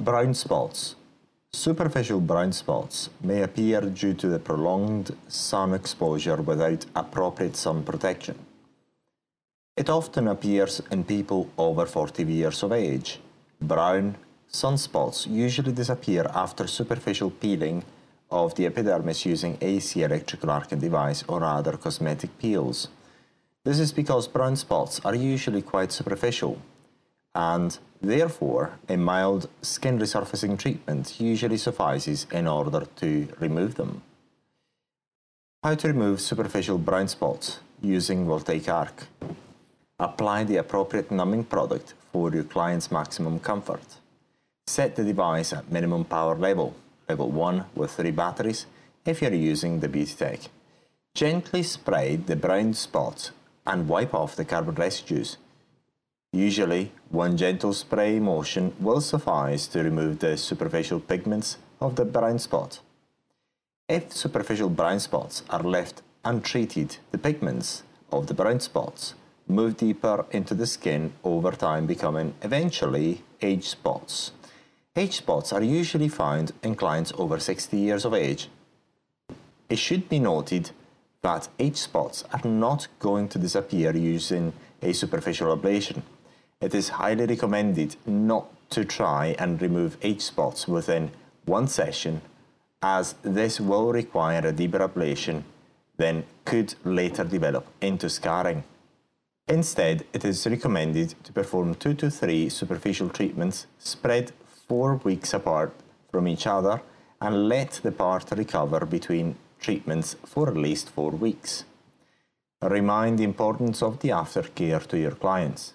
Brown spots. Superficial brown spots may appear due to the prolonged sun exposure without appropriate sun protection. It often appears in people over 40 years of age. Brown sunspots usually disappear after superficial peeling of the epidermis using AC electrical arc device or other cosmetic peels. This is because brown spots are usually quite superficial and therefore a mild skin resurfacing treatment usually suffices in order to remove them. How to remove superficial brown spots using Voltaic Arc. Apply the appropriate numbing product for your client's maximum comfort. Set the device at minimum power level level 1 with 3 batteries if you're using the Beautytek. Gently spray the brown spots and wipe off the carbon residues. Usually, one gentle spray motion will suffice to remove the superficial pigments of the brown spot. If superficial brown spots are left untreated, the pigments of the brown spots move deeper into the skin over time becoming eventually age spots. Age spots are usually found in clients over 60 years of age. It should be noted that age spots are not going to disappear using a superficial ablation. It is highly recommended not to try and remove age spots within one session as this will require a deeper ablation then could later develop into scarring. Instead, it is recommended to perform two to three superficial treatments spread four weeks apart from each other and let the part recover between treatments for at least four weeks. Remind the importance of the aftercare to your clients.